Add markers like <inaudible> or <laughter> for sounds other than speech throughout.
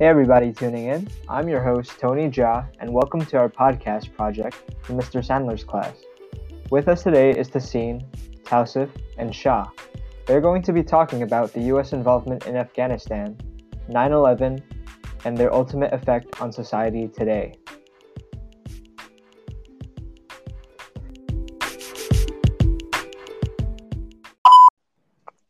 Hey, everybody tuning in. I'm your host, Tony Jha, and welcome to our podcast project, the Mr. Sandler's Class. With us today is Taseen, Tausif, and Shah. They're going to be talking about the U.S. involvement in Afghanistan, 9 11, and their ultimate effect on society today.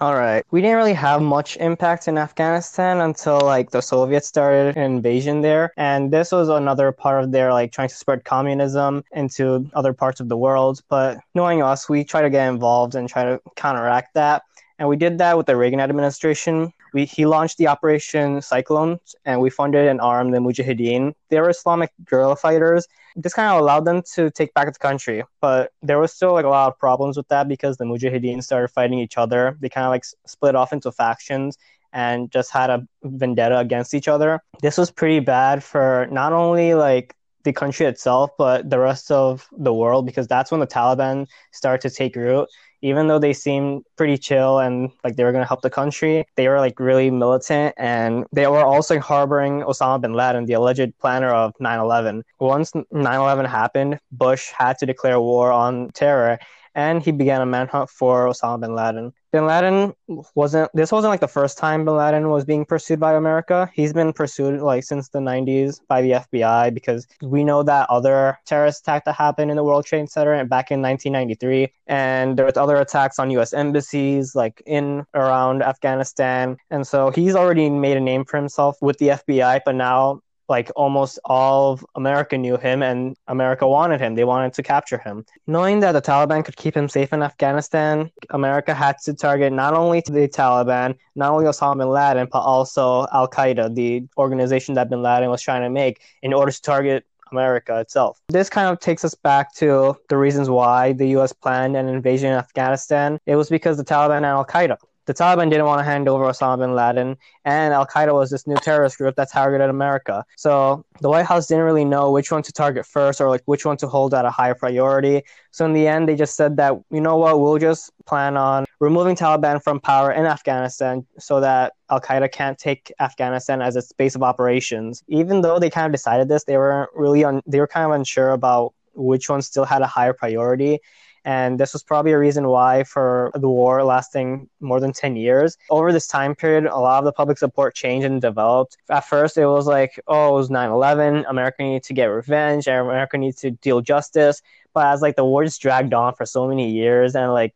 All right. We didn't really have much impact in Afghanistan until like the Soviets started an invasion there. And this was another part of their like trying to spread communism into other parts of the world. But knowing us, we try to get involved and try to counteract that. And we did that with the Reagan administration. We, he launched the Operation Cyclone, and we funded and armed the Mujahideen. They were Islamic guerrilla fighters. This kind of allowed them to take back the country, but there was still like a lot of problems with that because the Mujahideen started fighting each other. They kind of like split off into factions and just had a vendetta against each other. This was pretty bad for not only like the country itself, but the rest of the world because that's when the Taliban started to take root even though they seemed pretty chill and like they were going to help the country, they were like really militant and they were also harboring Osama bin Laden, the alleged planner of 9 11. Once 9 11 happened, Bush had to declare war on terror and he began a manhunt for Osama bin Laden. Bin Laden wasn't this wasn't like the first time Bin Laden was being pursued by America. He's been pursued like since the 90s by the FBI because we know that other terrorist attack that happened in the World Trade Center back in 1993 and there was other attacks on US embassies like in around Afghanistan. And so he's already made a name for himself with the FBI, but now like almost all of America knew him and America wanted him. They wanted to capture him. Knowing that the Taliban could keep him safe in Afghanistan, America had to target not only the Taliban, not only Osama bin Laden, but also Al Qaeda, the organization that bin Laden was trying to make, in order to target America itself. This kind of takes us back to the reasons why the US planned an invasion in Afghanistan. It was because the Taliban and Al Qaeda the Taliban didn't want to hand over Osama bin Laden, and Al Qaeda was this new terrorist group that targeted America. So the White House didn't really know which one to target first or like which one to hold at a higher priority. So in the end, they just said that you know what, we'll just plan on removing Taliban from power in Afghanistan so that Al Qaeda can't take Afghanistan as its base of operations. Even though they kind of decided this, they weren't really un- they were kind of unsure about which one still had a higher priority. And this was probably a reason why, for the war lasting more than 10 years, over this time period, a lot of the public support changed and developed. At first, it was like, oh, it was 9 11, America needs to get revenge, America needs to deal justice. But as like the war just dragged on for so many years and like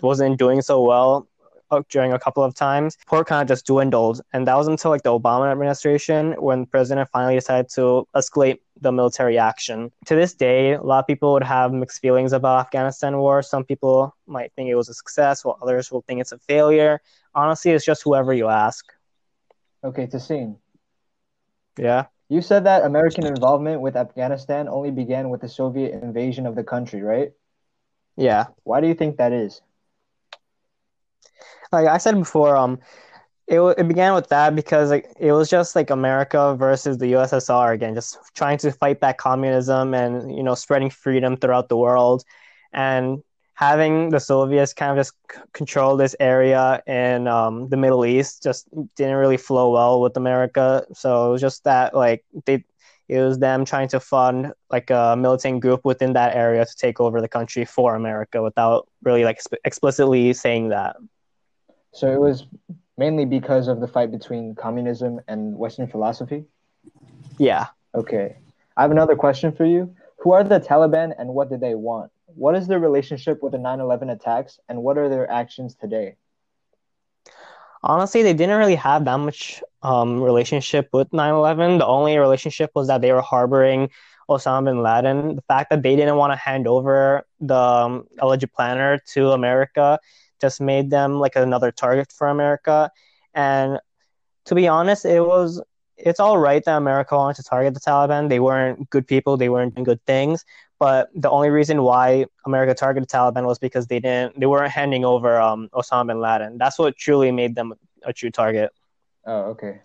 wasn't doing so well, uh, during a couple of times, support kind of just dwindled. And that was until like the Obama administration when the president finally decided to escalate the military action. To this day, a lot of people would have mixed feelings about Afghanistan war. Some people might think it was a success, while others will think it's a failure. Honestly, it's just whoever you ask. Okay, Taseen. Yeah. You said that American involvement with Afghanistan only began with the Soviet invasion of the country, right? Yeah. Why do you think that is? Like I said before, um, it, it began with that because like it was just like America versus the USSR again, just trying to fight back communism and you know spreading freedom throughout the world, and having the Soviets kind of just c- control this area in um, the Middle East just didn't really flow well with America. So it was just that like they it was them trying to fund like a militant group within that area to take over the country for America without really like sp- explicitly saying that. So it was mainly because of the fight between communism and Western philosophy? Yeah. Okay. I have another question for you. Who are the Taliban and what did they want? What is their relationship with the 9 11 attacks and what are their actions today? Honestly, they didn't really have that much um, relationship with 9 11. The only relationship was that they were harboring Osama bin Laden. The fact that they didn't want to hand over the um, alleged planner to America just made them like another target for America. And to be honest, it was it's all right that America wanted to target the Taliban. They weren't good people. They weren't doing good things. But the only reason why America targeted Taliban was because they didn't they weren't handing over um, Osama bin Laden. That's what truly made them a true target. Oh, okay.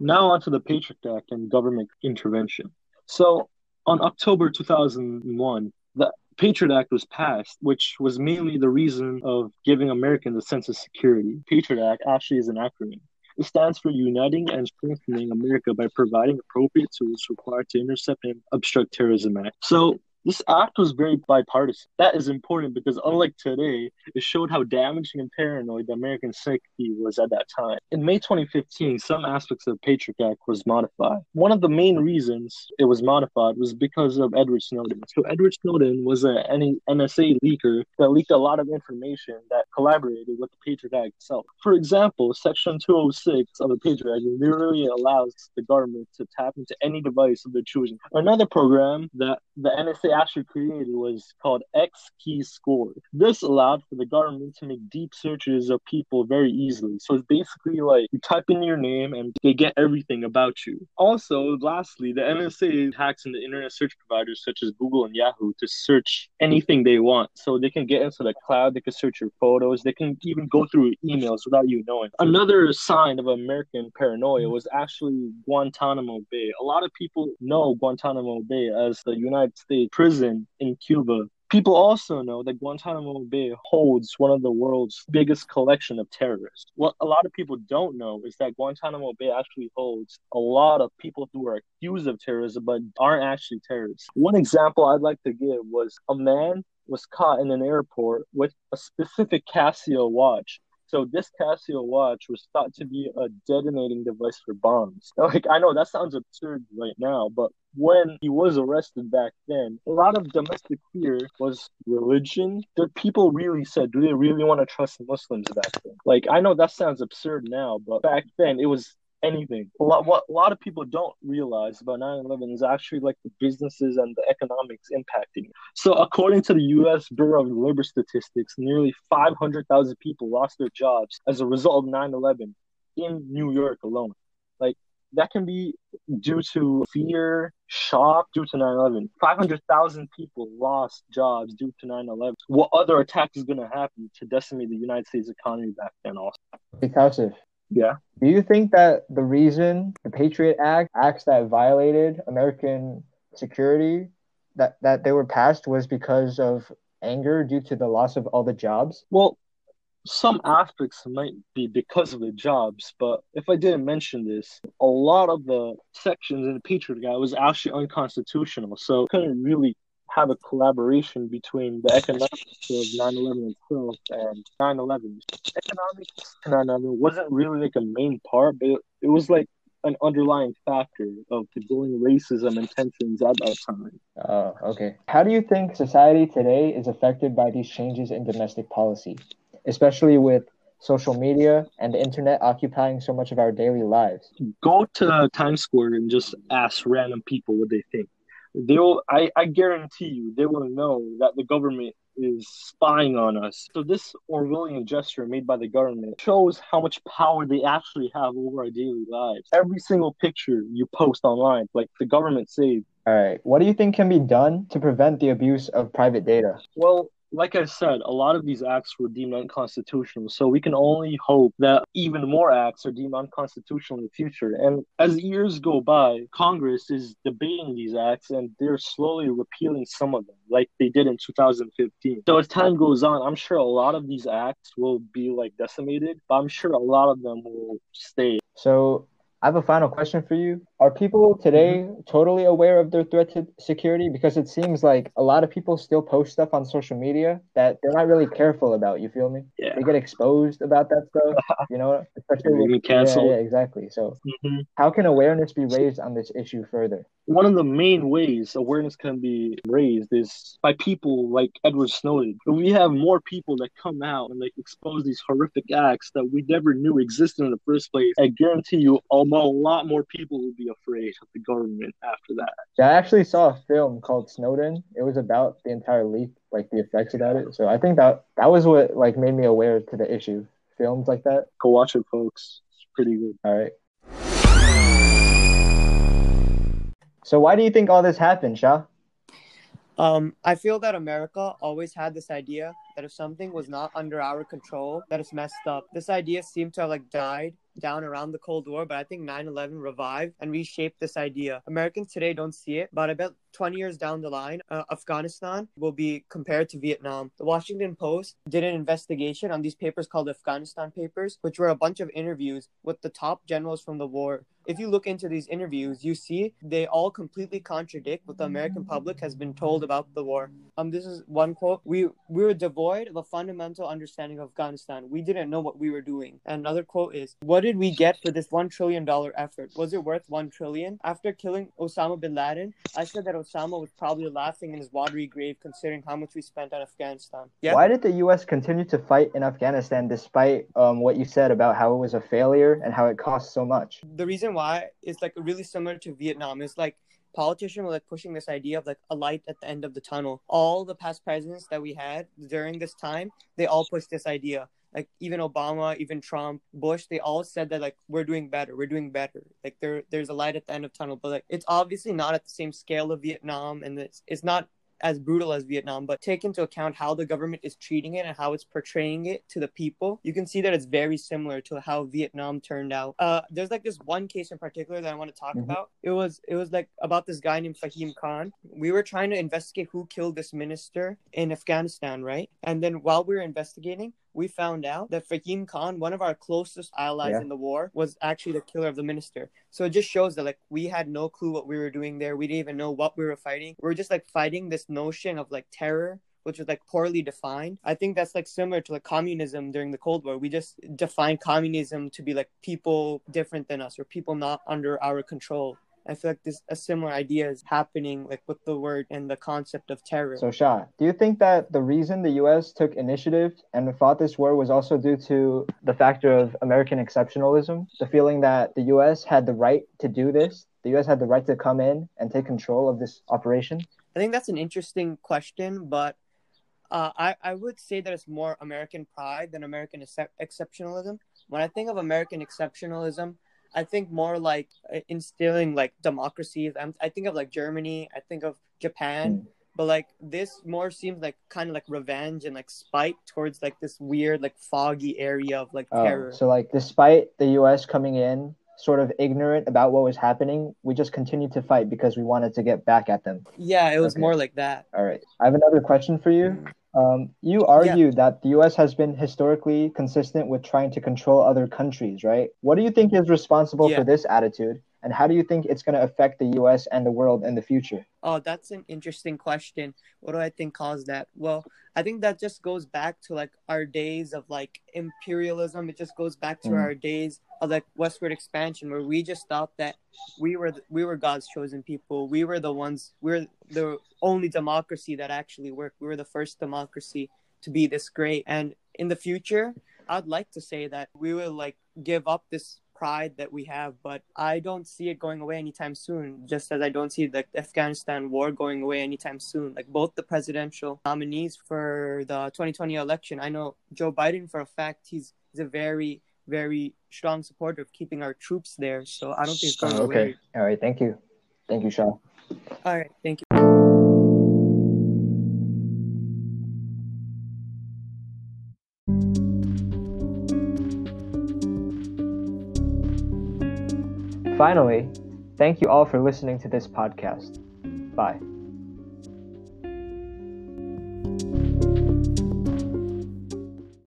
Now onto the Patriot Act and government intervention. So on October 2001, the Patriot Act was passed, which was mainly the reason of giving Americans a sense of security. Patriot Act actually is an acronym. It stands for Uniting and Strengthening America by providing appropriate tools required to intercept and obstruct terrorism act. So this act was very bipartisan. That is important because, unlike today, it showed how damaging and paranoid the American psyche was at that time. In May 2015, some aspects of the Patriot Act was modified. One of the main reasons it was modified was because of Edward Snowden. So, Edward Snowden was an NSA leaker that leaked a lot of information that collaborated with the Patriot Act itself. For example, Section 206 of the Patriot Act literally allows the government to tap into any device of their choosing. Another program that the NSA actually created was called X Key Score. This allowed for the government to make deep searches of people very easily. So it's basically like you type in your name and they get everything about you. Also, lastly, the NSA hacks into internet search providers such as Google and Yahoo to search anything they want. So they can get into the cloud, they can search your photos, they can even go through emails without you knowing. Another sign of American paranoia was actually Guantanamo Bay. A lot of people know Guantanamo Bay as the United States prison in Cuba. People also know that Guantanamo Bay holds one of the world's biggest collection of terrorists. What a lot of people don't know is that Guantanamo Bay actually holds a lot of people who are accused of terrorism but aren't actually terrorists. One example I'd like to give was a man was caught in an airport with a specific Casio watch so this Casio watch was thought to be a detonating device for bombs. <laughs> Like I know that sounds absurd right now, but when he was arrested back then, a lot of domestic fear was religion. The people really said, do they really want to trust Muslims back then? Like I know that sounds absurd now, but back then it was anything. A lot, what a lot of people don't realize about 9/11 is actually like the businesses and the economics impacting. So, according to the U.S. Bureau of Labor Statistics, nearly 500,000 people lost their jobs as a result of 9/11 in New York alone. Like that can be due to fear, shock due to 9/11. 500,000 people lost jobs due to 9/11. What other attack is going to happen to decimate the United States economy back then? Also, because of yeah. Do you think that the reason the Patriot Act acts that violated American security that that they were passed was because of anger due to the loss of all the jobs? Well, some aspects might be because of the jobs, but if I didn't mention this, a lot of the sections in the Patriot Act was actually unconstitutional, so couldn't really have a collaboration between the economics of 9-11 itself and 9-11. Economics 9-11 wasn't really like a main part, but it, it was like an underlying factor of the growing racism and tensions at that time. Oh, okay. How do you think society today is affected by these changes in domestic policy, especially with social media and the internet occupying so much of our daily lives? Go to Times Square and just ask random people what they think they will I, I guarantee you they will know that the government is spying on us. So this Orwellian gesture made by the government shows how much power they actually have over our daily lives. Every single picture you post online, like the government saved. All right. What do you think can be done to prevent the abuse of private data? Well, like I said, a lot of these acts were deemed unconstitutional. So we can only hope that even more acts are deemed unconstitutional in the future. And as years go by, Congress is debating these acts and they're slowly repealing some of them, like they did in 2015. So as time goes on, I'm sure a lot of these acts will be like decimated, but I'm sure a lot of them will stay. So I have a final question for you. Are people today mm-hmm. totally aware of their threat to security? Because it seems like a lot of people still post stuff on social media that they're not really careful about. You feel me? Yeah. They get exposed about that stuff. <laughs> You know, especially when canceled. Yeah, yeah, exactly. So, mm-hmm. how can awareness be raised on this issue further? One of the main ways awareness can be raised is by people like Edward Snowden. We have more people that come out and like expose these horrific acts that we never knew existed in the first place. I guarantee you, a lot more people will be afraid of the government after that. Yeah, I actually saw a film called Snowden. It was about the entire leak, like the effects about it. So I think that that was what like made me aware to the issue. Films like that. Go watch it, folks. It's pretty good. All right. So why do you think all this happened, Shah? Um, I feel that America always had this idea that if something was not under our control, that it's messed up. This idea seemed to have like died down around the Cold War, but I think 9 11 revived and reshaped this idea. Americans today don't see it, but I bet 20 years down the line, uh, Afghanistan will be compared to Vietnam. The Washington Post did an investigation on these papers called Afghanistan Papers, which were a bunch of interviews with the top generals from the war if you look into these interviews, you see they all completely contradict what the American public has been told about the war. Um, this is one quote: "We we were devoid of a fundamental understanding of Afghanistan. We didn't know what we were doing." And another quote is, "What did we get for this one trillion dollar effort? Was it worth one trillion? After killing Osama bin Laden, I said that Osama was probably laughing in his watery grave, considering how much we spent on Afghanistan." Yeah. Why did the U.S. continue to fight in Afghanistan despite um, what you said about how it was a failure and how it cost so much? The reason why is like really similar to Vietnam. It's like politicians were like pushing this idea of like a light at the end of the tunnel. All the past presidents that we had during this time, they all pushed this idea. Like even Obama, even Trump, Bush, they all said that like we're doing better, we're doing better. Like there, there's a light at the end of tunnel, but like it's obviously not at the same scale of Vietnam, and it's it's not as brutal as Vietnam, but take into account how the government is treating it and how it's portraying it to the people, you can see that it's very similar to how Vietnam turned out. Uh, there's like this one case in particular that I want to talk mm-hmm. about. It was it was like about this guy named Fahim Khan. We were trying to investigate who killed this minister in Afghanistan, right? And then while we were investigating, we found out that Fahim Khan, one of our closest allies yeah. in the war, was actually the killer of the minister. So it just shows that like we had no clue what we were doing there. We didn't even know what we were fighting. We are just like fighting this notion of like terror which was like poorly defined. I think that's like similar to like communism during the Cold War. We just defined communism to be like people different than us or people not under our control. I feel like this a similar idea is happening like with the word and the concept of terror. So Shah, do you think that the reason the US took initiative and fought this war was also due to the factor of American exceptionalism? The feeling that the US had the right to do this? The US had the right to come in and take control of this operation? I think that's an interesting question, but uh, I, I would say that it's more American pride than American ex- exceptionalism. When I think of American exceptionalism, I think more like uh, instilling like democracies. I'm, I think of like Germany. I think of Japan. Mm. But like this more seems like kind of like revenge and like spite towards like this weird like foggy area of like oh, terror. So like despite the U.S. coming in sort of ignorant about what was happening, we just continued to fight because we wanted to get back at them. Yeah, it was okay. more like that. All right. I have another question for you. Um, you argue yeah. that the U.S. has been historically consistent with trying to control other countries, right? What do you think is responsible yeah. for this attitude? And how do you think it's going to affect the US and the world in the future? Oh, that's an interesting question. What do I think caused that? Well, I think that just goes back to like our days of like imperialism. It just goes back to mm. our days of like westward expansion where we just thought that we were we were God's chosen people. We were the ones we we're the only democracy that actually worked. We were the first democracy to be this great. And in the future, I'd like to say that we will like give up this pride that we have, but I don't see it going away anytime soon, just as I don't see the Afghanistan war going away anytime soon. Like both the presidential nominees for the 2020 election, I know Joe Biden for a fact, he's, he's a very, very strong supporter of keeping our troops there. So I don't think it's going oh, okay. away. All right. Thank you. Thank you, Shah. All right. Thank you. Finally, thank you all for listening to this podcast. Bye.